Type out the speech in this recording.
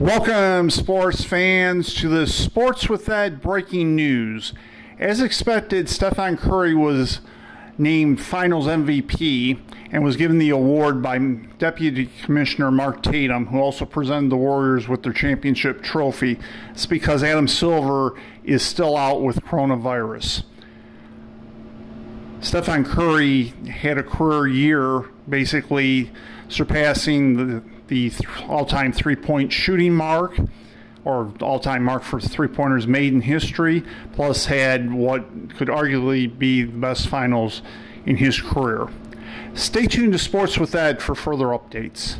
Welcome, sports fans, to the Sports with Ed breaking news. As expected, Stephen Curry was named Finals MVP and was given the award by Deputy Commissioner Mark Tatum, who also presented the Warriors with their championship trophy. It's because Adam Silver is still out with coronavirus. Stephen Curry had a career year, basically surpassing the the all-time three-point shooting mark or all-time mark for three-pointers made in history plus had what could arguably be the best finals in his career. Stay tuned to sports with ed for further updates